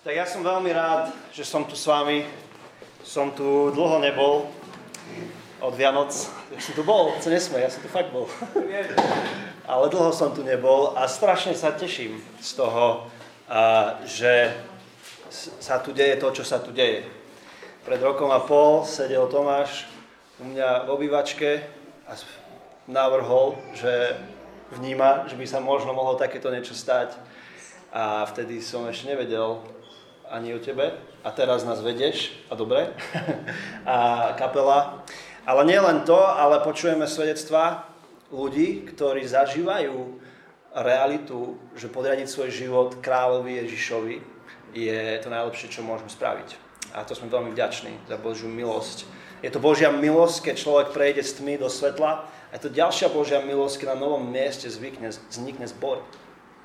Tak ja som veľmi rád, že som tu s vami. Som tu dlho nebol. Od Vianoc. Ja som tu bol, co nesme, ja som tu fakt bol. Ale dlho som tu nebol a strašne sa teším z toho, že sa tu deje to, čo sa tu deje. Pred rokom a pol sedel Tomáš u mňa v obývačke a navrhol, že vníma, že by sa možno mohlo takéto niečo stať. A vtedy som ešte nevedel, ani o tebe a teraz nás vedieš a dobre a kapela. Ale nie len to, ale počujeme svedectva ľudí, ktorí zažívajú realitu, že podriadiť svoj život kráľovi Ježišovi je to najlepšie, čo môžeme spraviť. A to sme veľmi vďační za Božiu milosť. Je to Božia milosť, keď človek prejde z tmy do svetla. A je to ďalšia Božia milosť, keď na novom mieste zvykne, vznikne zbor.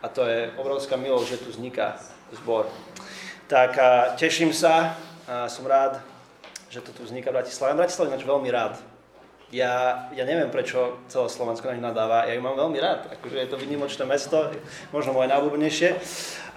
A to je obrovská milosť, že tu vzniká zbor. Tak a teším sa a som rád, že to tu vzniká v Bratislave. Bratislava ináč veľmi rád. Ja, ja neviem, prečo celé Slovensko na nadáva. Ja ju mám veľmi rád. Akože je to vynimočné mesto, možno moje najobľúbenejšie.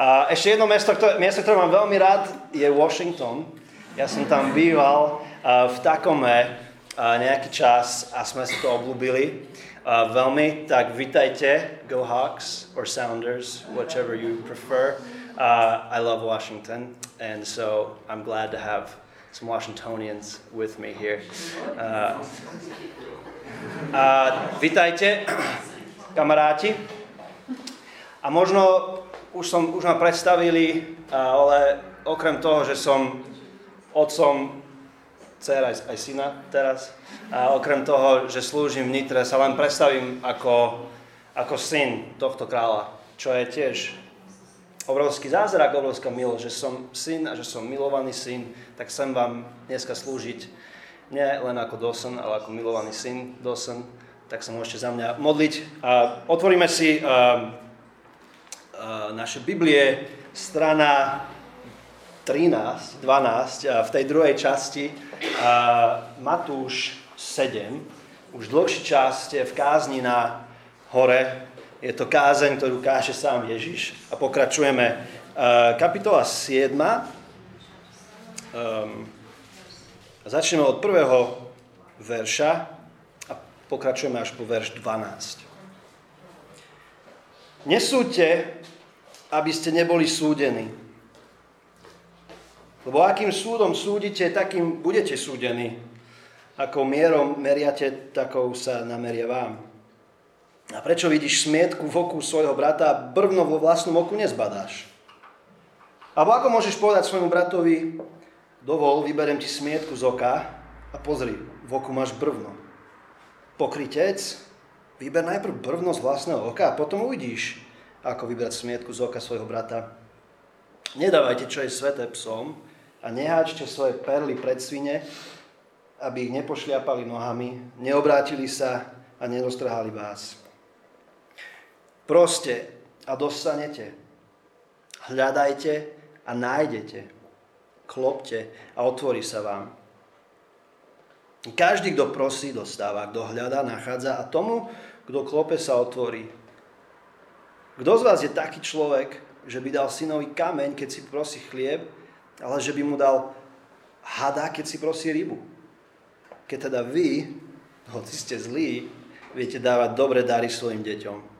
A ešte jedno mesto, ktoré, miesto, ktoré mám veľmi rád, je Washington. Ja som tam býval v Takome nejaký čas a sme si to obľúbili veľmi. Tak vitajte, Go Hawks or Sounders, whichever you prefer. Uh, I love Washington, and so I'm glad to have some Washingtonians with me here. Uh, uh, vítajte, kamaráti. A možno už, som, už ma predstavili, ale okrem toho, že som otcom dcera aj, aj syna teraz, a okrem toho, že slúžim v Nitre, sa len predstavím ako, ako syn tohto kráľa, čo je tiež obrovský zázrak, obrovská milosť, že som syn a že som milovaný syn, tak chcem vám dneska slúžiť nie len ako Dawson, ale ako milovaný syn Dawson, tak sa môžete za mňa modliť. A otvoríme si uh, uh, naše Biblie, strana 13, 12, a v tej druhej časti uh, Matúš 7. Už dlhší čas ste v kázni na hore je to kázeň, ktorú káže sám Ježiš. A pokračujeme. Uh, kapitola 7. Um, ehm, začneme od prvého verša a pokračujeme až po verš 12. Nesúďte, aby ste neboli súdení. Lebo akým súdom súdite, takým budete súdení. Ako mierom meriate, takou sa nameria vám. A prečo vidíš smietku v oku svojho brata a brvno vo vlastnom oku nezbadáš? Alebo ako môžeš povedať svojmu bratovi, dovol, vyberem ti smietku z oka a pozri, v oku máš brvno. Pokrytec, vyber najprv brvno z vlastného oka a potom uvidíš, ako vybrať smietku z oka svojho brata. Nedávajte, čo je sveté psom a neháčte svoje perly pred svine, aby ich nepošliapali nohami, neobrátili sa a nedostrhali vás. Proste a dostanete. Hľadajte a nájdete. Klopte a otvorí sa vám. Každý, kto prosí, dostáva. Kto hľadá, nachádza a tomu, kto klope, sa otvorí. Kto z vás je taký človek, že by dal synovi kameň, keď si prosí chlieb, ale že by mu dal hada, keď si prosí rybu? Keď teda vy, hoci ste zlí, viete dávať dobre dary svojim deťom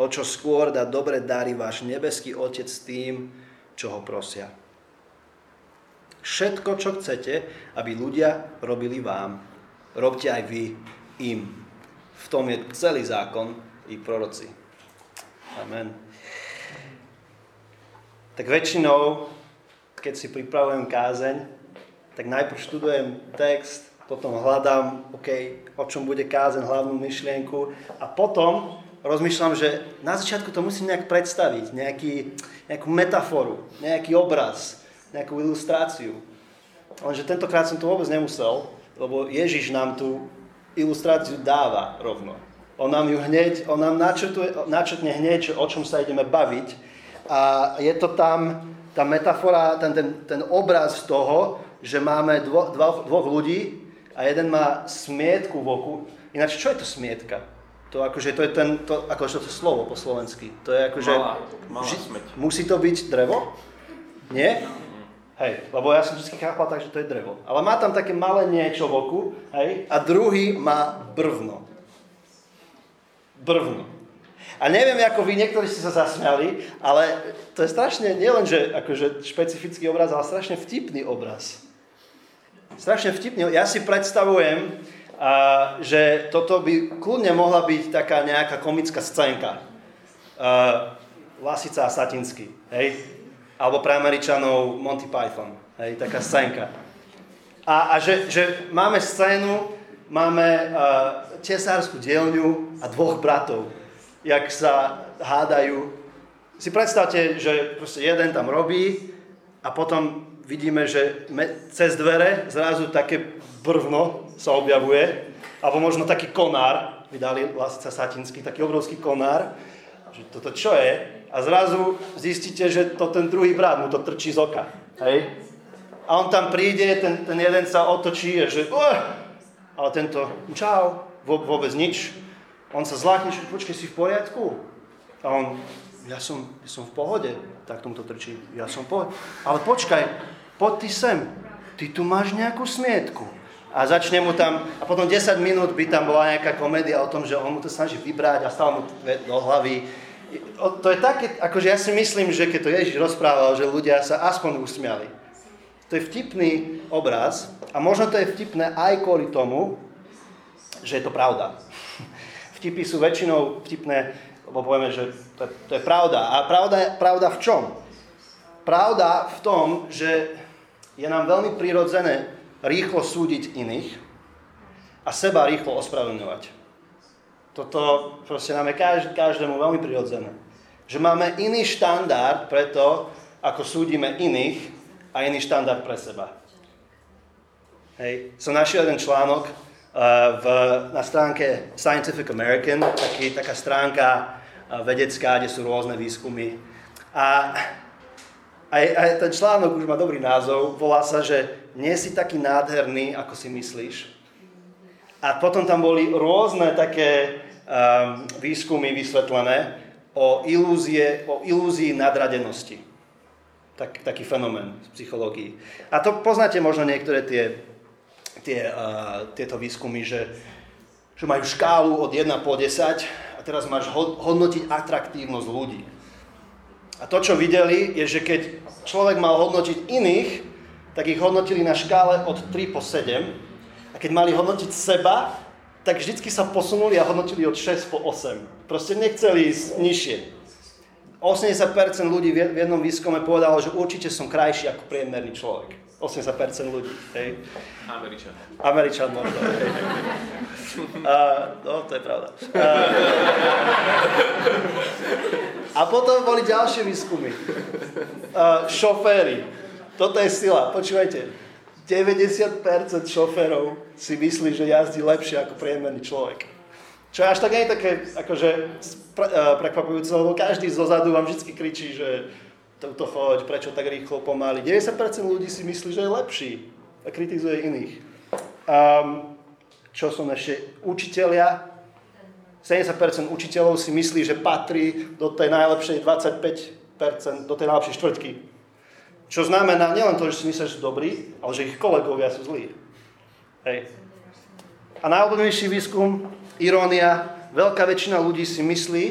O čo skôr dá dobre dary váš nebeský Otec tým, čo ho prosia. Všetko, čo chcete, aby ľudia robili vám, robte aj vy im. V tom je celý zákon i proroci. Amen. Tak väčšinou, keď si pripravujem kázeň, tak najprv študujem text, potom hľadám, OK, o čom bude kázeň, hlavnú myšlienku a potom rozmýšľam, že na začiatku to musím nejak predstaviť, nejaký, nejakú metaforu, nejaký obraz, nejakú ilustráciu. Lenže tentokrát som to vôbec nemusel, lebo Ježiš nám tú ilustráciu dáva rovno. On nám ju hneď, on nám načrtuje, načrtne hneď, o čom sa ideme baviť. A je to tam, tá metafora, ten, ten, ten obraz toho, že máme dvo, dva, dvoch ľudí a jeden má smietku v oku. Ináč, čo je to smietka? To akože to je ten, to, akože to slovo po slovensky. To je akože... Malá, malá ži, musí to byť drevo? Nie? Hej, lebo ja som vždy chápal tak, že to je drevo. Ale má tam také malé niečo v oku, hej, a druhý má brvno. Brvno. A neviem, ako vy, niektorí ste sa zasmiali, ale to je strašne, nielen, že akože špecifický obraz, ale strašne vtipný obraz. Strašne vtipný. Ja si predstavujem, a, že toto by kľudne mohla byť taká nejaká komická scénka. A, Lasica a Satinsky, hej? Alebo pre Američanov Monty Python, hej? Taká scénka. A, a že, že máme scénu, máme uh, tesárskú dielňu a dvoch bratov, jak sa hádajú. Si predstavte, že proste jeden tam robí a potom vidíme, že cez dvere zrazu také brvno sa objavuje, alebo možno taký konár, vydali Lasica Satinský, taký obrovský konár, že toto čo je? A zrazu zistíte, že to ten druhý brat mu to trčí z oka. Hej? A on tam príde, ten, ten jeden sa otočí a že uh, ale tento, čau, vôbec nič. On sa zlákne, že počkej, si v poriadku? A on, ja som, ja som v pohode, tak tomuto trčí, ja som v pohode. Ale počkaj, poď ty sem, ty tu máš nejakú smietku. A začne mu tam, a potom 10 minút by tam bola nejaká komédia o tom, že on mu to snaží vybrať a stále mu do hlavy to je také, akože ja si myslím, že keď to Ježiš rozprával, že ľudia sa aspoň usmiali. To je vtipný obraz a možno to je vtipné aj kvôli tomu, že je to pravda. Vtipy sú väčšinou vtipné, lebo povieme, že to to je pravda. A pravda je pravda v čom? Pravda v tom, že je nám veľmi prirodzené rýchlo súdiť iných a seba rýchlo ospravedlňovať. Toto proste nám je každému veľmi prirodzené. Že máme iný štandard pre to, ako súdime iných a iný štandard pre seba. Hej. Som našiel jeden článok uh, v, na stránke Scientific American, taký, taká stránka uh, vedecká, kde sú rôzne výskumy. A aj, aj ten článok už má dobrý názov, volá sa, že nie si taký nádherný, ako si myslíš. A potom tam boli rôzne také um, výskumy vysvetlené o, ilúzie, o ilúzii nadradenosti. Tak, taký fenomén v psychológii. A to poznáte možno niektoré tie, tie, uh, tieto výskumy, že, že majú škálu od 1 po 10 a teraz máš hodnotiť atraktívnosť ľudí. A to, čo videli, je, že keď človek mal hodnotiť iných, tak ich hodnotili na škále od 3 po 7 a keď mali hodnotiť seba, tak vždycky sa posunuli a hodnotili od 6 po 8. Proste nechceli ísť nižšie. 80% ľudí v jednom výskume povedalo, že určite som krajší ako priemerný človek. 80% ľudí. Hej. Američan. Američan možno. Hej. Uh, no, to je pravda. Uh, a potom boli ďalšie výskumy. Uh, šoféry. Toto je sila. Počúvajte 90% šoférov si myslí, že jazdí lepšie ako priemerný človek. Čo až tak nie je také akože uh, prekvapujúce, lebo každý zozadu vám vždy kričí, že toto choď, prečo tak rýchlo, pomaly. 90% ľudí si myslí, že je lepší a kritizuje iných. Um, čo som ešte? Učiteľia. 70% učiteľov si myslí, že patrí do tej najlepšej 25%, do tej najlepšej štvrtky čo znamená nielen to, že si myslíš, že sú dobrí, ale že ich kolegovia sú zlí. Hej. A najobľúbenejší výskum, irónia, veľká väčšina ľudí si myslí,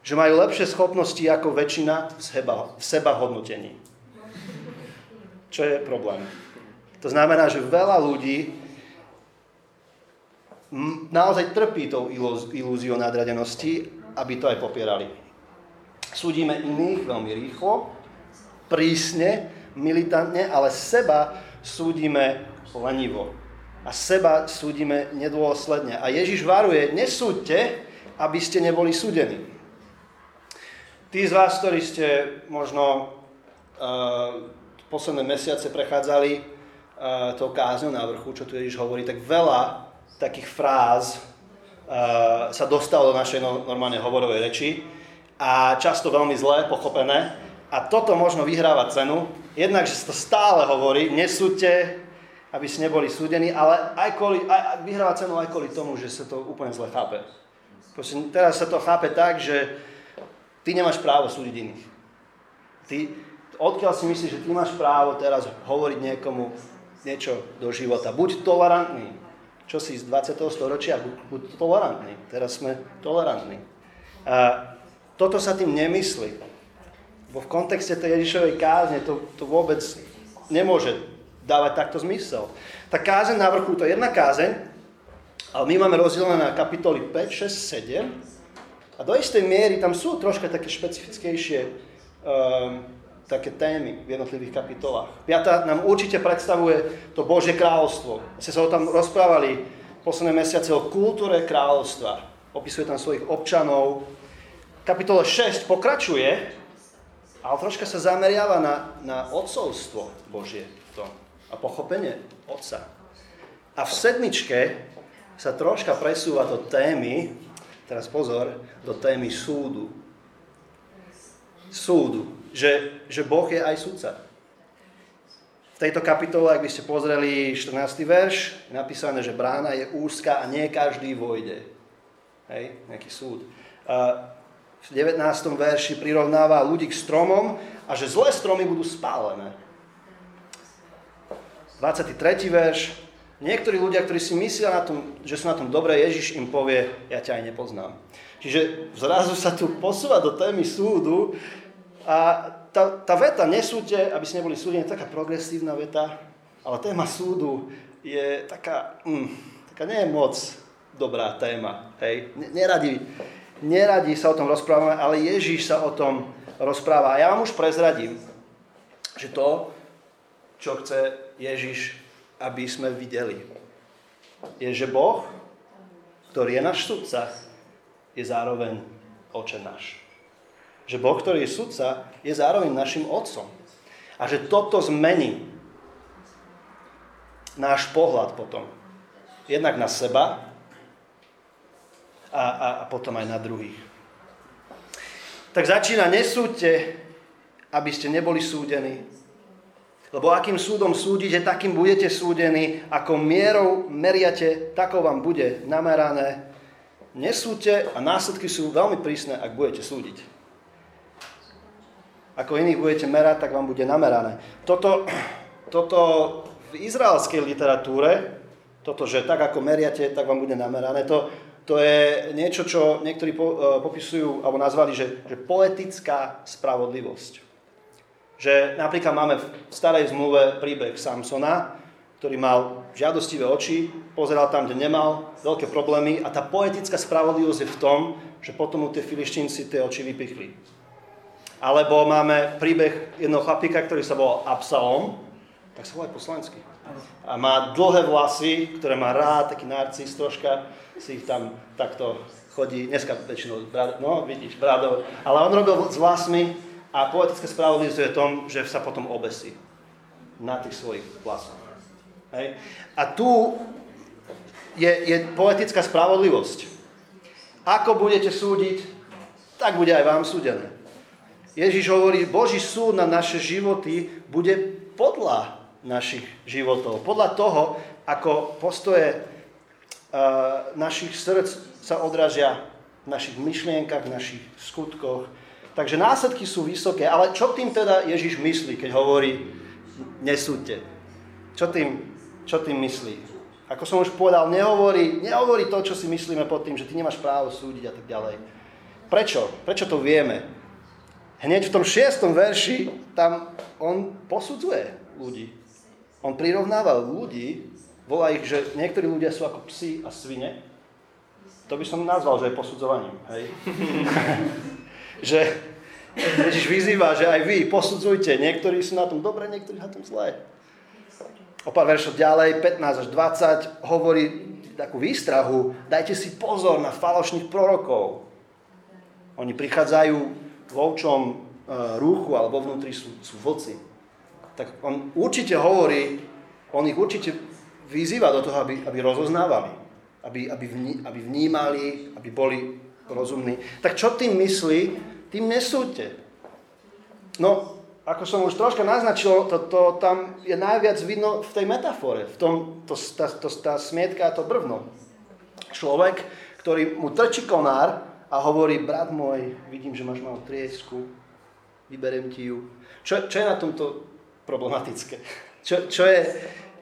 že majú lepšie schopnosti ako väčšina v seba, v seba hodnotení. Čo je problém? To znamená, že veľa ľudí naozaj trpí tou ilúziou nadradenosti, aby to aj popierali. Súdime iných veľmi rýchlo prísne, militantne, ale seba súdime lenivo. A seba súdime nedôsledne. A Ježiš varuje, nesúďte, aby ste neboli súdení. Tí z vás, ktorí ste možno uh, posledné mesiace prechádzali uh, tou kázňou na vrchu, čo tu Ježiš hovorí, tak veľa takých fráz uh, sa dostalo do našej no, normálnej hovorovej reči a často veľmi zlé, pochopené. A toto možno vyhráva cenu. Jednak, že to stále hovorí, nesúďte, aby ste neboli súdení, ale aj, kvôli, aj, vyhráva cenu aj kvôli tomu, že sa to úplne zle chápe. Proste teraz sa to chápe tak, že ty nemáš právo súdiť iných. Ty, Odkiaľ si myslíš, že ty máš právo teraz hovoriť niekomu niečo do života? Buď tolerantný. Čo si z 20. storočia? Buď, buď tolerantný. Teraz sme tolerantní. A toto sa tým nemyslí. V kontexte tej Ježišovej kázne to, to vôbec nemôže dávať takto zmysel. Tá kázeň na vrchu, to je jedna kázeň, ale my máme rozdelené na kapitoly 5, 6, 7 a do istej miery tam sú troška také špecifickejšie um, také témy v jednotlivých kapitolách. Piata nám určite predstavuje to Božie kráľovstvo. Ste sa o tam rozprávali posledné mesiace o kultúre kráľovstva. Opisuje tam svojich občanov. Kapitola 6 pokračuje, ale troška sa zameriava na, na odcovstvo Božie v tom a pochopenie Otca. A v sedmičke sa troška presúva do témy, teraz pozor, do témy súdu. Súdu že, že Boh je aj sudca. V tejto kapitole, ak by ste pozreli 14. verš, je napísané, že brána je úzka a nie každý vojde. Hej, nejaký súd. A v 19. verši prirovnáva ľudí k stromom a že zlé stromy budú spálené. 23. verš. Niektorí ľudia, ktorí si myslia na tom, že sú na tom dobré, Ježiš im povie, ja ťa aj nepoznám. Čiže zrazu sa tu posúva do témy súdu, a tá, tá veta, nesúďte, aby ste neboli súdení, taká progresívna veta, ale téma súdu je taká, mm, taká nie je moc dobrá téma. Hej? Neradi, neradi sa o tom rozprávame, ale Ježíš sa o tom rozpráva. A ja vám už prezradím, že to, čo chce Ježíš, aby sme videli, je, že Boh, ktorý je náš sudca, je zároveň oče náš. Že Boh, ktorý je sudca, je zároveň našim otcom. A že toto zmení náš pohľad potom. Jednak na seba a, a, a potom aj na druhých. Tak začína, nesúďte, aby ste neboli súdení. Lebo akým súdom súdite, takým budete súdení, ako mierou meriate, takou vám bude namerané. Nesúďte a následky sú veľmi prísne, ak budete súdiť ako iných budete merať, tak vám bude namerané. Toto, toto v izraelskej literatúre, toto, že tak ako meriate, tak vám bude namerané, to, to je niečo, čo niektorí po, uh, popisujú, alebo nazvali, že, že poetická spravodlivosť. Že napríklad máme v starej zmluve príbeh Samsona, ktorý mal žiadostivé oči, pozeral tam, kde nemal, veľké problémy a tá poetická spravodlivosť je v tom, že potom mu tie filištínci tie oči vypichli alebo máme príbeh jednoho chlapíka, ktorý sa volal Absalom, tak sa volá po slovensky. A má dlhé vlasy, ktoré má rád, taký narcis troška, si ich tam takto chodí, dneska väčšinou, no vidíš, bradov, ale on robil s vlasmi a poetická spravodlivosť je v tom, že sa potom obesí na tých svojich vlasoch. Hej. A tu je, je poetická spravodlivosť. Ako budete súdiť, tak bude aj vám súdené. Ježiš hovorí, Boží súd na naše životy bude podľa našich životov. Podľa toho, ako postoje uh, našich srdc sa odražia v našich myšlienkach, v našich skutkoch. Takže následky sú vysoké. Ale čo tým teda Ježiš myslí, keď hovorí nesúďte? Čo tým, čo tým myslí? Ako som už povedal, nehovorí, nehovorí to, čo si myslíme pod tým, že ty nemáš právo súdiť a tak ďalej. Prečo? Prečo to vieme? Hneď v tom šiestom verši tam on posudzuje ľudí. On prirovnáva ľudí, volá ich, že niektorí ľudia sú ako psi a svine. To by som nazval, že je posudzovaním. Hej? že Ježiš vyzýva, že aj vy posudzujte. Niektorí sú na tom dobre, niektorí na tom zlé. O pár veršov ďalej, 15 až 20, hovorí takú výstrahu, dajte si pozor na falošných prorokov. Oni prichádzajú v e, rúchu alebo vnútri sú, sú vlci. Tak on určite hovorí, on ich určite vyzýva do toho, aby, aby rozoznávali, aby, aby, vní, aby vnímali, aby boli rozumní. Tak čo tým myslí? Tým nesúďte. No, ako som už troška naznačil, to, to tam je najviac vidno v tej metafore, v tom, to, tá, to, tá smietka a to brvno. Človek, ktorý mu trčí konár, a hovorí, brat môj, vidím, že máš malú triesku, vyberiem ti ju. Čo, čo je na tomto problematické? Čo, čo, je,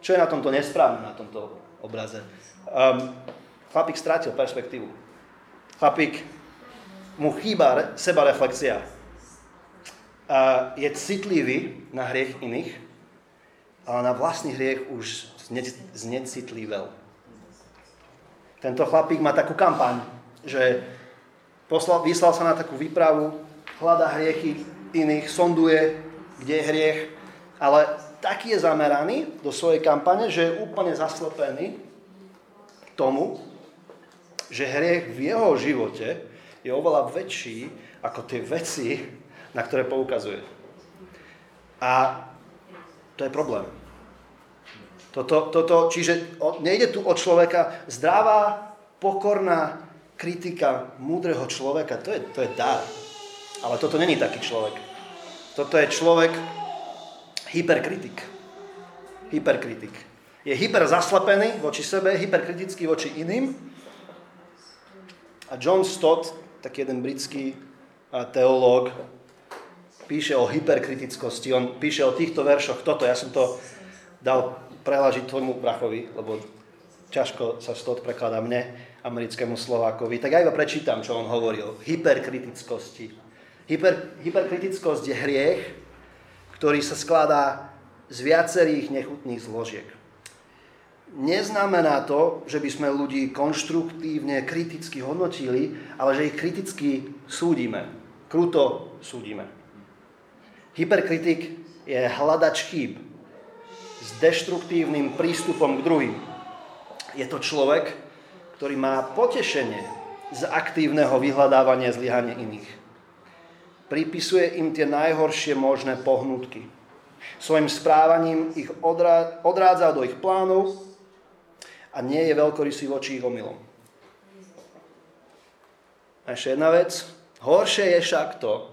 čo je na tomto nesprávne, na tomto obraze? Um, chlapík strátil perspektívu. Chlapík, mu chýba seba reflexia. Uh, je citlivý na hriech iných, ale na vlastný hriech už znecitlivel. Tento chlapík má takú kampaň, že poslal, vyslal sa na takú výpravu, hľada hriechy iných, sonduje, kde je hriech, ale taký je zameraný do svojej kampane, že je úplne zaslepený tomu, že hriech v jeho živote je oveľa väčší ako tie veci, na ktoré poukazuje. A to je problém. Toto, toto, čiže nejde tu o človeka zdravá, pokorná kritika múdreho človeka, to je, to je dar. Ale toto není taký človek. Toto je človek, hyperkritik. Hyperkritik. Je hyper zaslepený voči sebe, hyperkritický voči iným. A John Stott, taký jeden britský teológ, píše o hyperkritickosti. On píše o týchto veršoch toto. Ja som to dal prehlažiť tvojmu brachovi, lebo ťažko sa Stott prekladá mne, americkému Slovákovi. Tak ja iba prečítam, čo on hovoril. Hyperkritickosti. Hyper, hyperkritickosť je hriech, ktorý sa skladá z viacerých nechutných zložiek. Neznamená to, že by sme ľudí konštruktívne, kriticky hodnotili, ale že ich kriticky súdime. Kruto súdime. Hyperkritik je hľadač chýb s deštruktívnym prístupom k druhým. Je to človek, ktorý má potešenie z aktívneho vyhľadávania zlyhania iných pripisuje im tie najhoršie možné pohnutky. Svojim správaním ich odrádza do ich plánov a nie je veľkorysý voči ich omylom. A ešte jedna vec. Horšie je však to,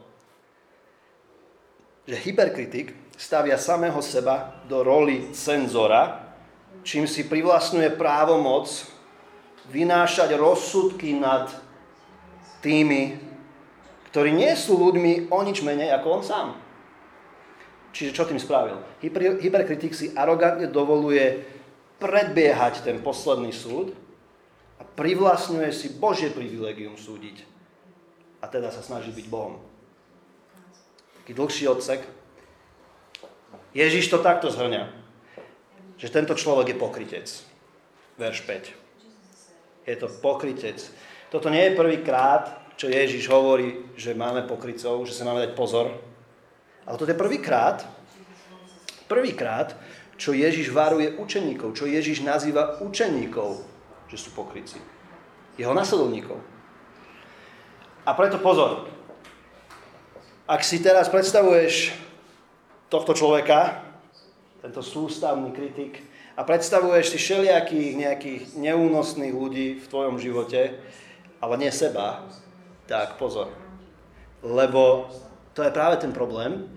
že hyperkritik stavia samého seba do roli cenzora, čím si privlastňuje právomoc vynášať rozsudky nad tými, ktorí nie sú ľuďmi o nič menej ako on sám. Čiže čo tým spravil? Hyper, hyperkritik si arogantne dovoluje predbiehať ten posledný súd a privlastňuje si Božie privilegium súdiť. A teda sa snaží byť Bohom. Taký dlhší odsek. Ježiš to takto zhrňa. Že tento človek je pokrytec. Verš 5. Je to pokrytec. Toto nie je prvýkrát, čo Ježiš hovorí, že máme pokrycov, že sa máme dať pozor. Ale to je prvýkrát, prvýkrát, čo Ježiš varuje učeníkov, čo Ježiš nazýva učeníkov, že sú pokryci. Jeho nasledovníkov. A preto pozor. Ak si teraz predstavuješ tohto človeka, tento sústavný kritik, a predstavuješ si všelijakých nejakých neúnosných ľudí v tvojom živote, ale nie seba, tak pozor. Lebo to je práve ten problém,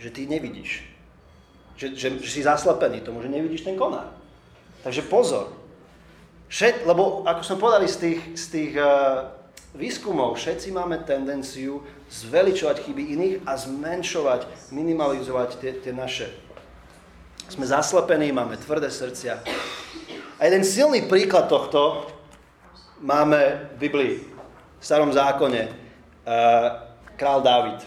že ty nevidíš. Že, že, že si zaslepený tomu, že nevidíš ten konár. Takže pozor. Všet, lebo ako som povedal z tých, z tých uh, výskumov, všetci máme tendenciu zveličovať chyby iných a zmenšovať, minimalizovať tie, tie naše. Sme zaslepení, máme tvrdé srdcia. A jeden silný príklad tohto máme v Biblii v starom zákone, uh, král David.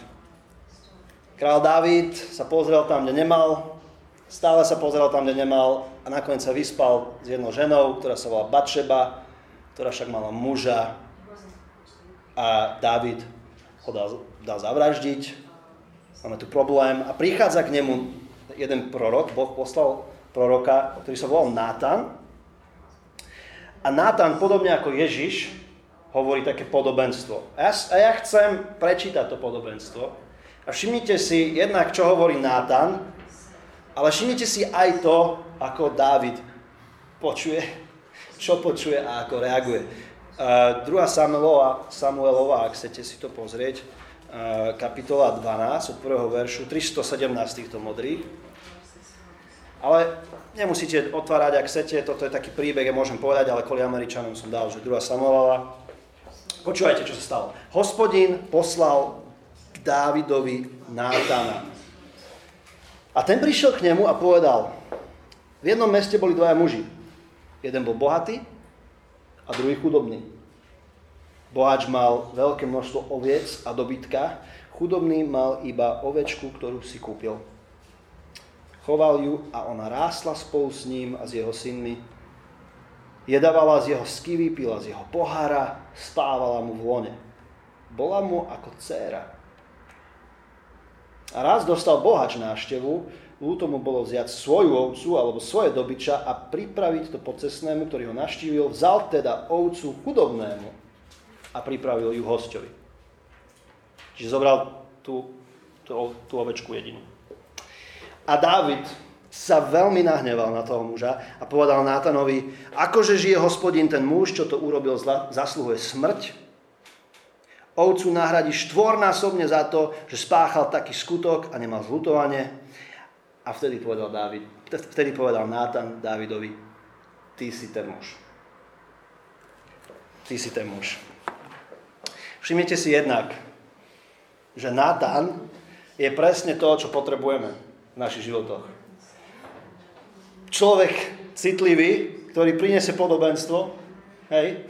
Král David sa pozrel tam, kde nemal, stále sa pozrel tam, kde nemal a nakoniec sa vyspal s jednou ženou, ktorá sa volá Batšeba, ktorá však mala muža a David ho dal, dal zavraždiť. Máme tu problém a prichádza k nemu jeden prorok, Boh poslal proroka, ktorý sa volal Nátan. A Nátan, podobne ako Ježiš, hovorí také podobenstvo. A ja, a ja chcem prečítať to podobenstvo. A všimnite si jednak, čo hovorí Nátan, ale všimnite si aj to, ako Dávid počuje, čo počuje a ako reaguje. Uh, 2. Samuelova, Samuelova, ak chcete si to pozrieť, uh, kapitola 12 od prvého veršu, 317 týchto modrých. Ale nemusíte otvárať, ak chcete, toto je taký príbeh, ja môžem povedať, ale kvôli Američanom som dal, že 2. Samuelova, Počúvajte, čo sa stalo. Hospodin poslal k Dávidovi Nátana. A ten prišiel k nemu a povedal, v jednom meste boli dvaja muži. Jeden bol bohatý a druhý chudobný. Boháč mal veľké množstvo oviec a dobytka, chudobný mal iba ovečku, ktorú si kúpil. Choval ju a ona rástla spolu s ním a s jeho synmi. Jedávala z jeho skivy, pila z jeho pohára, spávala mu v lone. Bola mu ako dcéra. A raz dostal bohač návštevu, ľúto mu bolo vziať svoju ovcu alebo svoje dobyča a pripraviť to pocesnému, ktorý ho naštívil. Vzal teda ovcu chudobnému a pripravil ju hostovi. Čiže zobral tú, tú, tú ovečku jedinú. A Dávid sa veľmi nahneval na toho muža a povedal Nátanovi, akože žije hospodin, ten muž, čo to urobil, zla, zasluhuje smrť. Ovcu nahradí štvornásobne za to, že spáchal taký skutok a nemal zlutovanie. A vtedy povedal, Dávid, vtedy povedal Nátan Dávidovi, ty si ten muž. Ty si ten muž. Všimnite si jednak, že Nátan je presne to, čo potrebujeme v našich životoch. Človek citlivý, ktorý priniesie podobenstvo, hej,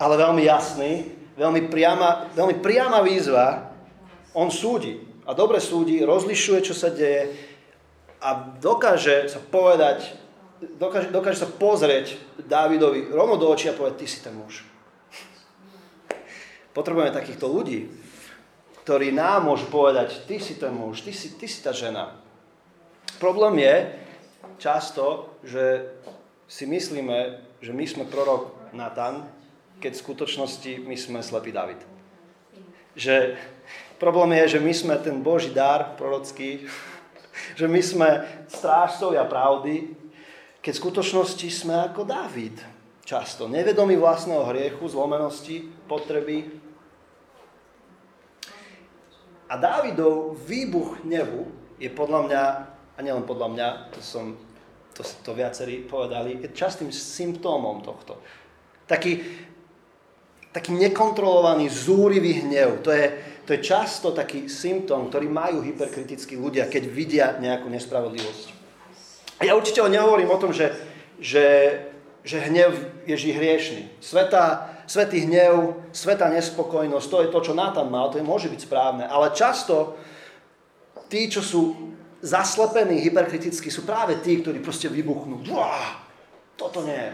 ale veľmi jasný, veľmi priama, veľmi priama výzva, on súdi a dobre súdi, rozlišuje, čo sa deje a dokáže sa povedať, dokáže, dokáže sa pozrieť Dávidovi rovno do očí a povedať, ty si ten muž. Potrebujeme takýchto ľudí, ktorí nám môžu povedať, ty si ten muž, ty si, ty si tá žena. Problém je často, že si myslíme, že my sme prorok Natan, keď v skutočnosti my sme slepý David. Že problém je, že my sme ten Boží dar prorocký, že my sme strážcovia pravdy, keď v skutočnosti sme ako David. Často nevedomí vlastného hriechu, zlomenosti, potreby, a Dávidov výbuch hnevu je podľa mňa, a nielen podľa mňa, to, som, to, to viacerí povedali, je častým symptómom tohto. Taký, taký nekontrolovaný, zúrivý hnev. To je, to je často taký symptóm, ktorý majú hyperkritickí ľudia, keď vidia nejakú nespravodlivosť. Ja určite nehovorím o tom, že, že, že hnev je hriešný. Sveta svetý hnev, sveta nespokojnosť, to je to, čo Nátan mal, to je, môže byť správne. Ale často tí, čo sú zaslepení hyperkriticky, sú práve tí, ktorí proste vybuchnú. Uá, toto nie.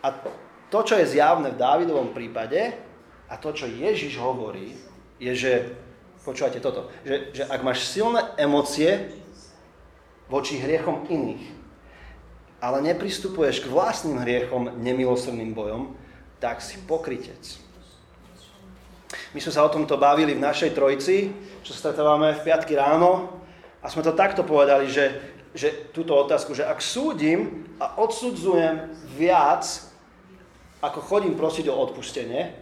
A to, čo je zjavné v Dávidovom prípade a to, čo Ježiš hovorí, je, že, počúvajte toto, že, že ak máš silné emócie voči hriechom iných, ale nepristupuješ k vlastným hriechom nemilosrdným bojom, tak si pokrytec. My sme sa o tomto bavili v našej trojici, čo stretávame v piatky ráno a sme to takto povedali, že, že túto otázku, že ak súdim a odsudzujem viac, ako chodím prosiť o odpustenie,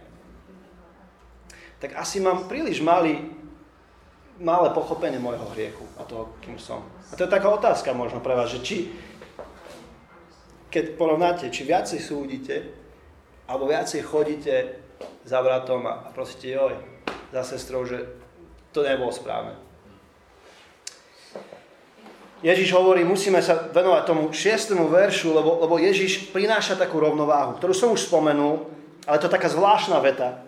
tak asi mám príliš malý, malé pochopenie môjho hriechu a toho, kým som. A to je taká otázka možno pre vás, že či, keď porovnáte, či viacej súdite, alebo viacej chodíte za bratom a, prosíte, joj, za sestrou, že to nebolo správne. Ježiš hovorí, musíme sa venovať tomu šiestému veršu, lebo, lebo Ježiš prináša takú rovnováhu, ktorú som už spomenul, ale to je taká zvláštna veta.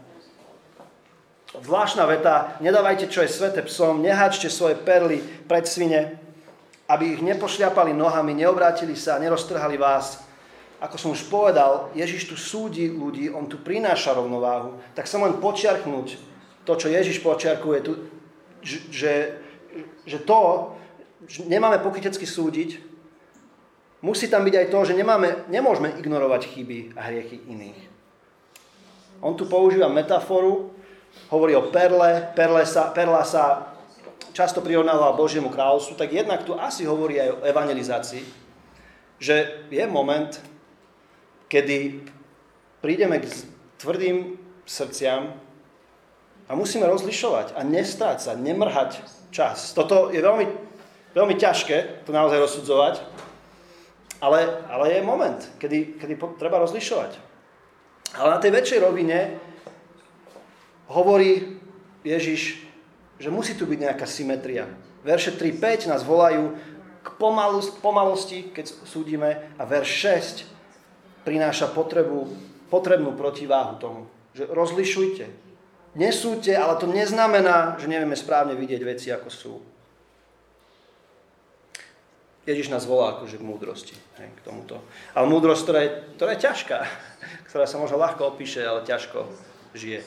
Zvláštna veta, nedávajte, čo je svete psom, nehačte svoje perly pred svine, aby ich nepošľapali nohami, neobrátili sa, neroztrhali vás. Ako som už povedal, Ježiš tu súdi ľudí, on tu prináša rovnováhu. Tak sa len počiarknúť to, čo Ježiš počiarkuje, tu, že, že to, že nemáme pokrytecky súdiť, musí tam byť aj to, že nemáme, nemôžeme ignorovať chyby a hriechy iných. On tu používa metaforu, hovorí o perle, perle sa, perla sa často prirovnáva Božiemu kráľovstvu, tak jednak tu asi hovorí aj o evangelizácii, že je moment, kedy prídeme k tvrdým srdciam a musíme rozlišovať a nestáť sa, nemrhať čas. Toto je veľmi, veľmi ťažké, to naozaj rozsudzovať, ale, ale je moment, kedy, kedy treba rozlišovať. Ale na tej väčšej rovine hovorí Ježiš, že musí tu byť nejaká symetria. Verše 3.5 nás volajú k pomalosti, keď súdime, a verš 6 prináša potrebu, potrebnú protiváhu tomu. Že rozlišujte. Nesúďte, ale to neznamená, že nevieme správne vidieť veci, ako sú. Ježiš nás volá akože k múdrosti, hej, k tomuto. Ale múdrosť, ktorá je, ktorá je ťažká, ktorá sa možno ľahko opíše, ale ťažko žije.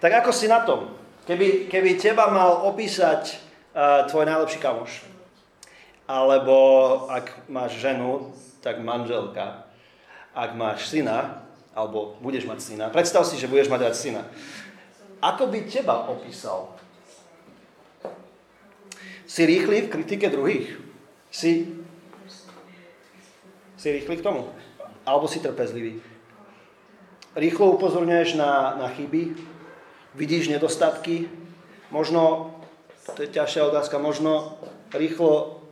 Tak ako si na tom? Keby, keby teba mal opísať uh, tvoj najlepší kamoš, alebo ak máš ženu, tak manželka. Ak máš syna, alebo budeš mať syna, predstav si, že budeš mať dať syna. Ako by teba opísal? Si rýchly v kritike druhých? Si, si rýchly k tomu? Alebo si trpezlivý? Rýchlo upozorňuješ na, na chyby? Vidíš nedostatky? Možno, to je ťažšia otázka, možno rýchlo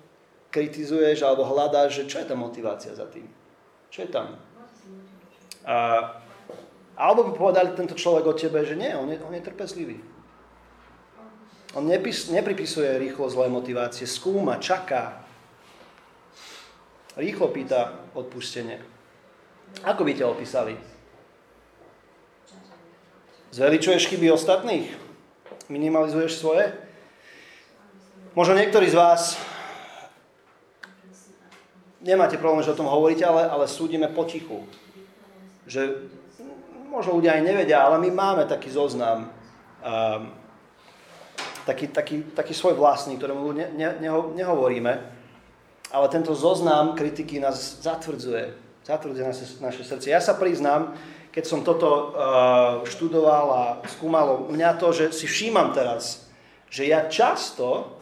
kritizuješ alebo hľadáš, že čo je tá motivácia za tým? Čo je tam? A, alebo by povedali tento človek o tebe, že nie, on je, on je trpezlivý. On nepis, nepripisuje rýchlo zlé motivácie, skúma, čaká, Rýchlo pýta odpustenie. Ako by ťa opísali? Zveličuješ chyby ostatných? Minimalizuješ svoje? Možno niektorí z vás nemáte problém, že o tom hovoríte, ale, ale súdime potichu. Že možno ľudia aj nevedia, ale my máme taký zoznam, um, taký, taký, taký svoj vlastný, ktorému ne, ne, neho, nehovoríme ale tento zoznam kritiky nás zatvrdzuje. Zatvrdzuje naše, naše srdce. Ja sa priznám, keď som toto uh, študoval a skúmal mňa to, že si všímam teraz, že ja často,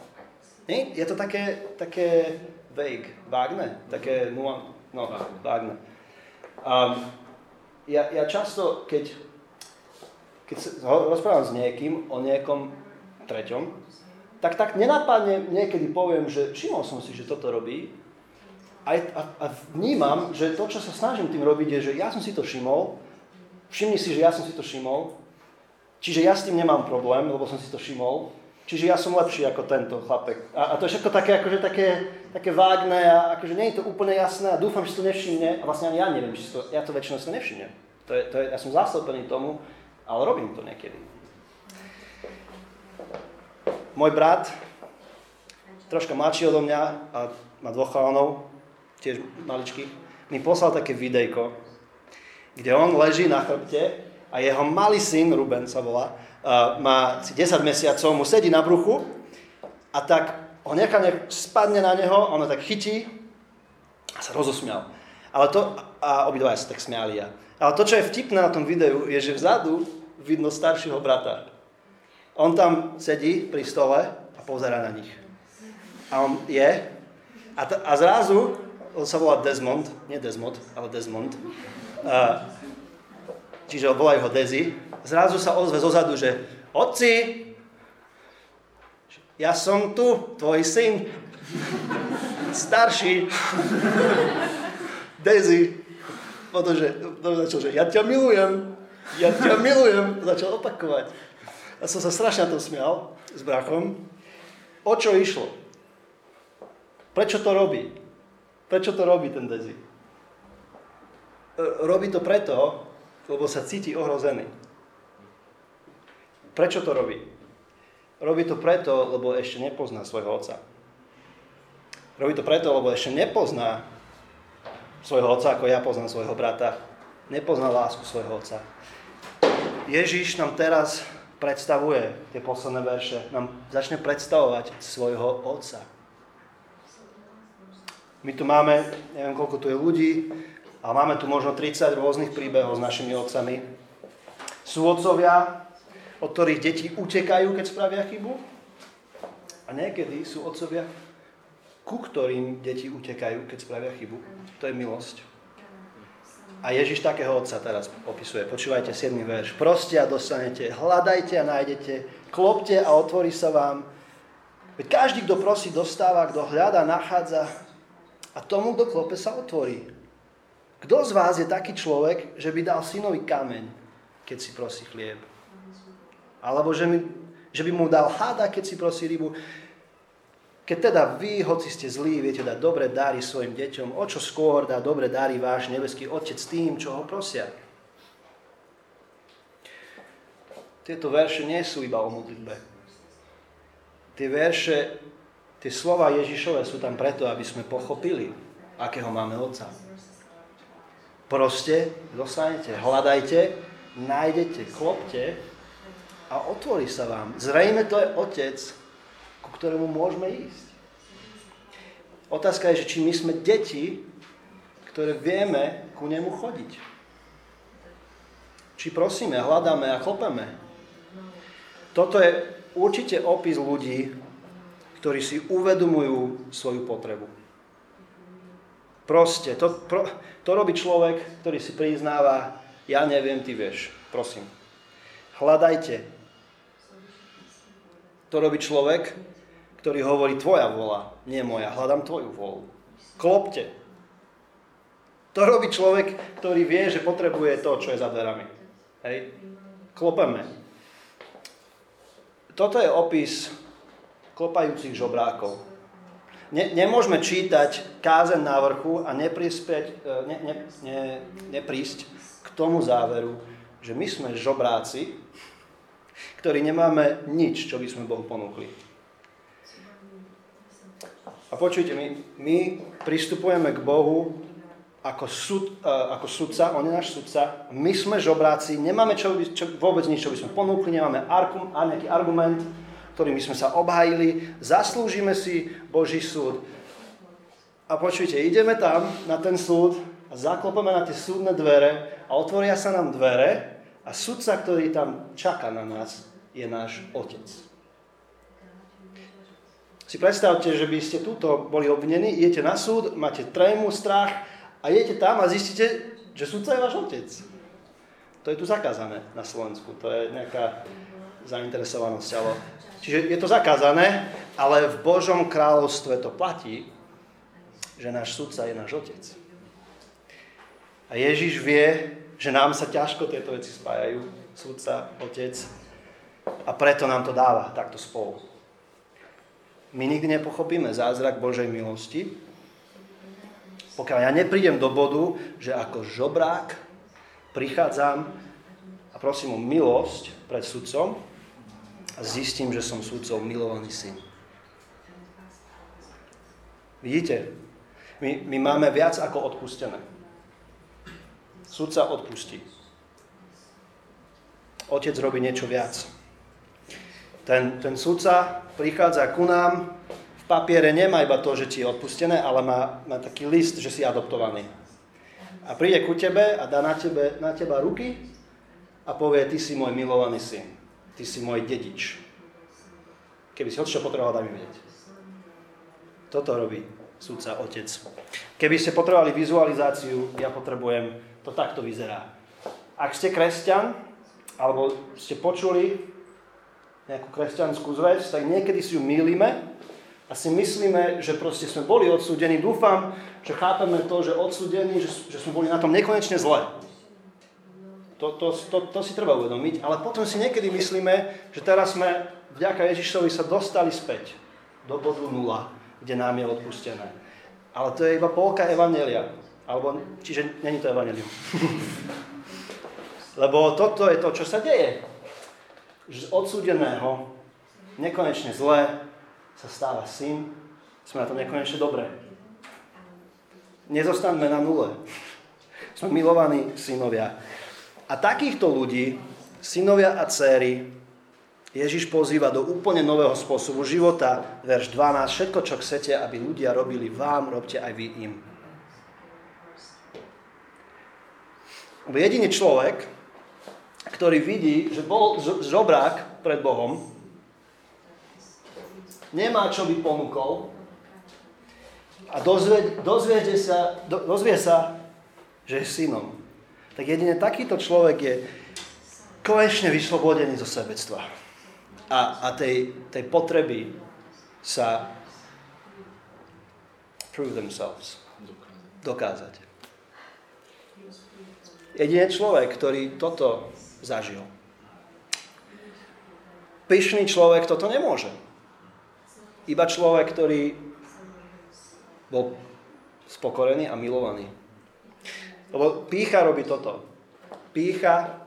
nie? je to také, také vague, vágne, také, no, vágne. Um, ja, ja často, keď, keď rozprávam s niekým o niekom treťom, tak tak nenápadne niekedy poviem, že všimol som si, že toto robí. A, a, a vnímam, že to, čo sa snažím tým robiť, je, že ja som si to všimol, všimni si, že ja som si to všimol, čiže ja s tým nemám problém, lebo som si to všimol, čiže ja som lepší ako tento chlapek. A, a to je všetko také, akože také, také vágne a akože nie je to úplne jasné a dúfam, že si to nevšimne a vlastne ani ja neviem, či to, ja to väčšinou si to nevšimnem. To je, to je, ja som zastúpený tomu, ale robím to niekedy môj brat, troška mladší odo mňa a má dvoch chalanov, tiež maličkých, mi poslal také videjko, kde on leží na chrbte a jeho malý syn, Ruben sa volá, má si 10 mesiacov, mu sedí na bruchu a tak ho nechá, nech spadne na neho, ono tak chytí a sa rozosmial. Ale to, a obidvaja sa tak smiali ja. Ale to, čo je vtipné na tom videu, je, že vzadu vidno staršieho brata. On tam sedí pri stole a pozera na nich. A on je a, t- a zrazu, on sa volá Desmond, nie Desmond, ale Desmond, uh, čiže volajú ho Dezi, zrazu sa ozve zozadu, že Otci, ja som tu, tvoj syn, starší, Dezi, potom, že, začal, že ja ťa milujem, ja ťa milujem, začal opakovať. Ja som sa strašne to smial s brachom. O čo išlo? Prečo to robí? Prečo to robí ten Dezi? E, robí to preto, lebo sa cíti ohrozený. Prečo to robí? Robí to preto, lebo ešte nepozná svojho otca. Robí to preto, lebo ešte nepozná svojho otca, ako ja poznám svojho brata. Nepozná lásku svojho otca. Ježíš nám teraz predstavuje tie posledné verše, nám začne predstavovať svojho otca. My tu máme, neviem koľko tu je ľudí, a máme tu možno 30 rôznych príbehov s našimi otcami. Sú otcovia, od ktorých deti utekajú, keď spravia chybu. A niekedy sú otcovia, ku ktorým deti utekajú, keď spravia chybu. To je milosť. A Ježiš takého otca teraz opisuje. Počúvajte 7. verš. Proste a dostanete, hľadajte a nájdete, klopte a otvorí sa vám. Veď každý, kto prosí, dostáva, kto hľada, nachádza a tomu, kto klope, sa otvorí. Kto z vás je taký človek, že by dal synovi kameň, keď si prosí chlieb? Alebo že, mi, že by mu dal hada, keď si prosí rybu. Keď teda vy, hoci ste zlí, viete dať dobré dary svojim deťom, o čo skôr dá dobré dary váš nebeský Otec tým, čo ho prosia. Tieto verše nie sú iba o modlitbe. Tie verše, tie slova Ježišové sú tam preto, aby sme pochopili, akého máme Otca. Proste dostanete, hľadajte, nájdete, klopte a otvorí sa vám. Zrejme to je Otec, ku ktorému môžeme ísť. Otázka je, že či my sme deti, ktoré vieme ku nemu chodiť. Či prosíme, hľadáme a klopeme. Toto je určite opis ľudí, ktorí si uvedomujú svoju potrebu. Proste, to, pro, to robí človek, ktorý si priznáva, ja neviem, ty vieš, prosím. Hľadajte. To robí človek, ktorý hovorí, tvoja vola, nie moja, hľadám tvoju volu. Klopte. To robí človek, ktorý vie, že potrebuje to, čo je za dverami. Hej? Klopeme. Toto je opis klopajúcich žobrákov. Ne, nemôžeme čítať kázen na vrchu a neprispieť, e, ne, ne, ne, neprísť k tomu záveru, že my sme žobráci, ktorí nemáme nič, čo by sme Bohu ponúkli. A počujte, my, my pristupujeme k Bohu ako, sud, uh, ako sudca, on je náš sudca, my sme žobráci, nemáme čo, čo, vôbec nič, čo by sme ponúkli, nemáme arkum, a nejaký argument, ktorým by sme sa obhájili, zaslúžime si Boží súd. A počujte, ideme tam na ten súd a zaklopeme na tie súdne dvere a otvoria sa nám dvere a sudca, ktorý tam čaká na nás, je náš otec. Si predstavte, že by ste túto boli obvinení, idete na súd, máte trému, strach, a idete tam a zistíte, že sudca je váš otec. To je tu zakázané na Slovensku. To je nejaká zainteresovanosť. Ale... Čiže je to zakázané, ale v Božom kráľovstve to platí, že náš sudca je náš otec. A Ježiš vie, že nám sa ťažko tieto veci spájajú. Sudca, otec. A preto nám to dáva takto spolu. My nikdy nepochopíme zázrak Božej milosti, pokiaľ ja neprídem do bodu, že ako žobrák prichádzam a prosím o milosť pred sudcom a zistím, že som sudcov milovaný syn. Vidíte? My, my máme viac ako odpustené. Sudca odpustí. Otec robí niečo viac. Ten, ten sudca prichádza ku nám papiere nemá iba to, že ti je odpustené, ale má, má taký list, že si adoptovaný. A príde ku tebe a dá na, tebe, na teba ruky a povie, ty si môj milovaný syn, ty si môj dedič. Keby si čo potreboval, daj mi vedieť. Toto robí súdca otec. Keby ste potrebovali vizualizáciu, ja potrebujem, to takto vyzerá. Ak ste kresťan, alebo ste počuli nejakú kresťanskú zväz, tak niekedy si ju mýlime a si myslíme, že proste sme boli odsúdení. Dúfam, že chápeme to, že odsúdení, že, že sme boli na tom nekonečne zle. To, to, to, to si treba uvedomiť, ale potom si niekedy myslíme, že teraz sme vďaka Ježišovi sa dostali späť do bodu nula, kde nám je odpustené. Ale to je iba polka Evangelia. Alebo, čiže není to Evangelium. Lebo toto je to, čo sa deje. Že z odsúdeného, nekonečne zlé, sa stáva syn, sme na to nekonečne dobré. Nezostaneme na nule. Sme milovaní synovia. A takýchto ľudí, synovia a céry, Ježiš pozýva do úplne nového spôsobu života. Verš 12. Všetko, čo chcete, aby ľudia robili vám, robte aj vy im. Jediný človek, ktorý vidí, že bol žobrák pred Bohom, nemá čo by ponúkol a dozvie, dozvie, sa, do, dozvie sa, že je synom. Tak jedine takýto človek je konečne vyslobodený zo sebectva a, a tej, tej potreby sa prove themselves. Dokázať. Jedine človek, ktorý toto zažil. pyšný človek toto nemôže. Iba človek, ktorý bol spokorený a milovaný. Lebo pícha robí toto. Pícha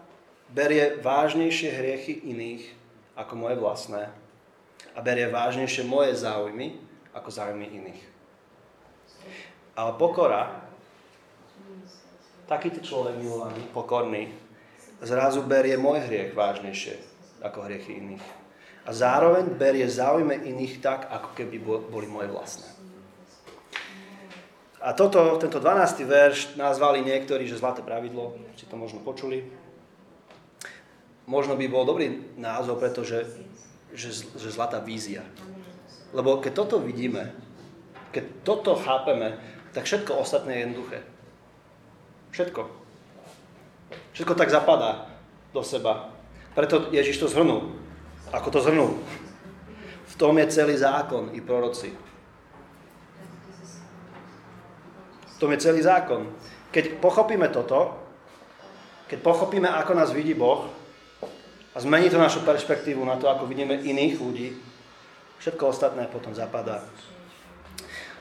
berie vážnejšie hriechy iných ako moje vlastné a berie vážnejšie moje záujmy ako záujmy iných. Ale pokora, takýto človek milovaný, pokorný, zrazu berie môj hriech vážnejšie ako hriechy iných. A zároveň berie záujme iných tak, ako keby boli moje vlastné. A toto, tento 12. verš nazvali niektorí, že zlaté pravidlo, si to možno počuli. Možno by bol dobrý názov, pretože že, že zlatá vízia. Lebo keď toto vidíme, keď toto chápeme, tak všetko ostatné je jednoduché. Všetko. Všetko tak zapadá do seba. Preto Ježiš to zhrnul. Ako to zhrnul? V tom je celý zákon i proroci. Tom je celý zákon. Keď pochopíme toto, keď pochopíme, ako nás vidí Boh a zmení to našu perspektívu na to, ako vidíme iných ľudí, všetko ostatné potom zapadá.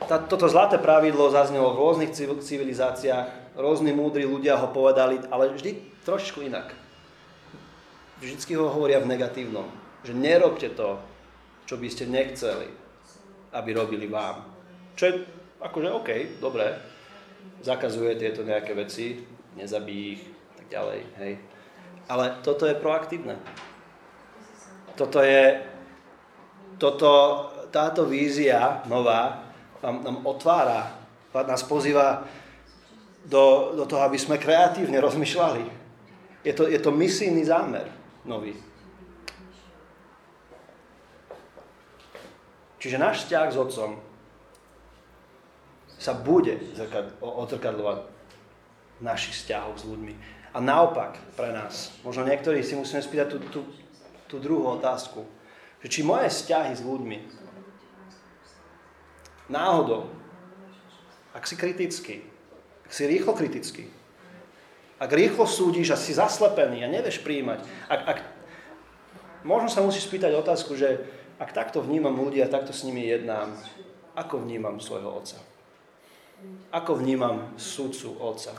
Tá, toto zlaté pravidlo zaznelo v rôznych civilizáciách, rôzni múdri ľudia ho povedali, ale vždy trošičku inak. Vždycky ho hovoria v negatívnom. Že nerobte to, čo by ste nechceli, aby robili vám. Čo je akože OK, dobré, zakazuje tieto nejaké veci, nezabíj ich, tak ďalej, hej. Ale toto je proaktívne. Toto je, toto, táto vízia nová nám, nám otvára, nás pozýva do, do toho, aby sme kreatívne rozmýšľali. Je to, je to misijný zámer nový. Čiže náš vzťah s Otcom sa bude odzrkadľovať našich vzťahov s ľuďmi. A naopak pre nás, možno niektorí si musíme spýtať tú, tú, tú druhú otázku, že či moje vzťahy s ľuďmi náhodou, ak si kritický, ak si rýchlo kritický, ak rýchlo súdiš a si zaslepený a nevieš príjmať, ak, ak, možno sa musíš spýtať otázku, že ak takto vnímam ľudí a takto s nimi jednám, ako vnímam svojho otca? Ako vnímam sudcu Otca?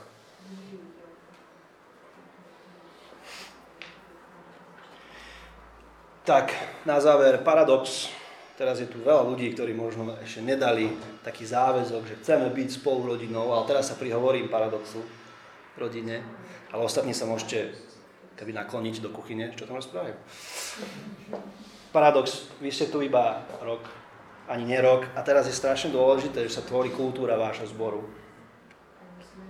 Tak, na záver, paradox. Teraz je tu veľa ľudí, ktorí možno ešte nedali taký záväzok, že chceme byť spolu rodinou, ale teraz sa prihovorím paradoxu rodine. Ale ostatní sa môžete keby nakloniť do kuchyne, čo tam rozprávajú. Paradox, vy ste tu iba rok, ani nie rok. A teraz je strašne dôležité, že sa tvorí kultúra vášho zboru.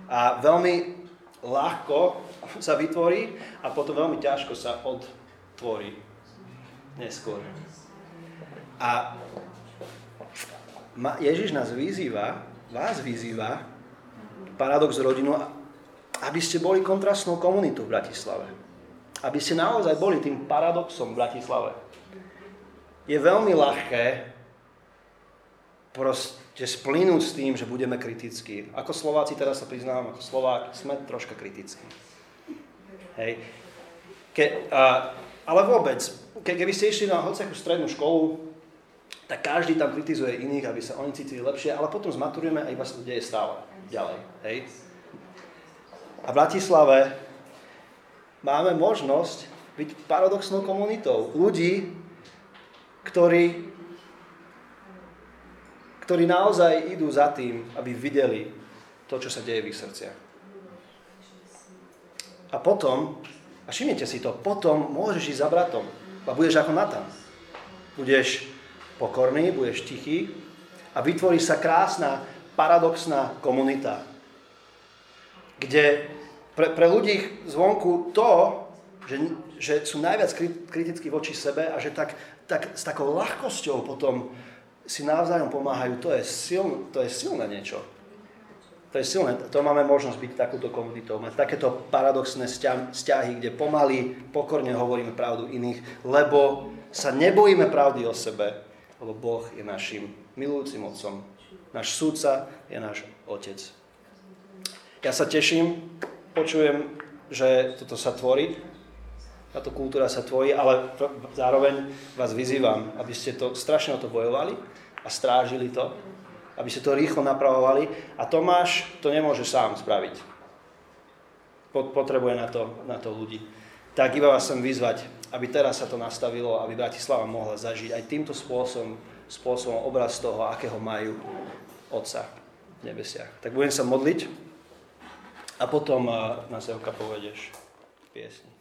A veľmi ľahko sa vytvorí a potom veľmi ťažko sa odtvorí neskôr. A Ježiš nás vyzýva, vás vyzýva, paradox rodinu, aby ste boli kontrastnou komunitou v Bratislave. Aby ste naozaj boli tým paradoxom v Bratislave. Je veľmi ľahké proste splínuť s tým, že budeme kritickí. Ako Slováci, teraz sa priznám, ako Slovák, sme troška kritickí. Hej. Ke, a, ale vôbec, ke, keby ste išli na hociakú strednú školu, tak každý tam kritizuje iných, aby sa oni cítili lepšie, ale potom zmaturujeme a iba sa to deje stále ďalej. Hej. A v Bratislave máme možnosť byť paradoxnou komunitou. Ľudí, ktorí ktorí naozaj idú za tým, aby videli to, čo sa deje v ich srdciach. A potom, a všimnite si to, potom môžeš ísť za bratom a budeš ako Natan. Budeš pokorný, budeš tichý a vytvorí sa krásna, paradoxná komunita, kde pre, pre ľudí zvonku to, že, že sú najviac kritickí voči sebe a že tak, tak s takou ľahkosťou potom si navzájom pomáhajú, to je, siln, to je silné niečo. To je silné, to máme možnosť byť takúto komunitou, mať takéto paradoxné vzťahy, kde pomaly, pokorne hovoríme pravdu iných, lebo sa nebojíme pravdy o sebe, lebo Boh je našim milujúcim otcom. Náš súdca je náš otec. Ja sa teším, počujem, že toto sa tvorí táto kultúra sa tvojí, ale zároveň vás vyzývam, aby ste to strašne o to bojovali a strážili to, aby ste to rýchlo napravovali. A Tomáš to nemôže sám spraviť. Potrebuje na to, na to ľudí. Tak iba vás chcem vyzvať, aby teraz sa to nastavilo, aby Bratislava mohla zažiť aj týmto spôsobom, spôsobom obraz toho, akého majú Otca v nebesiach. Tak budem sa modliť a potom nás Evka povedeš piesni.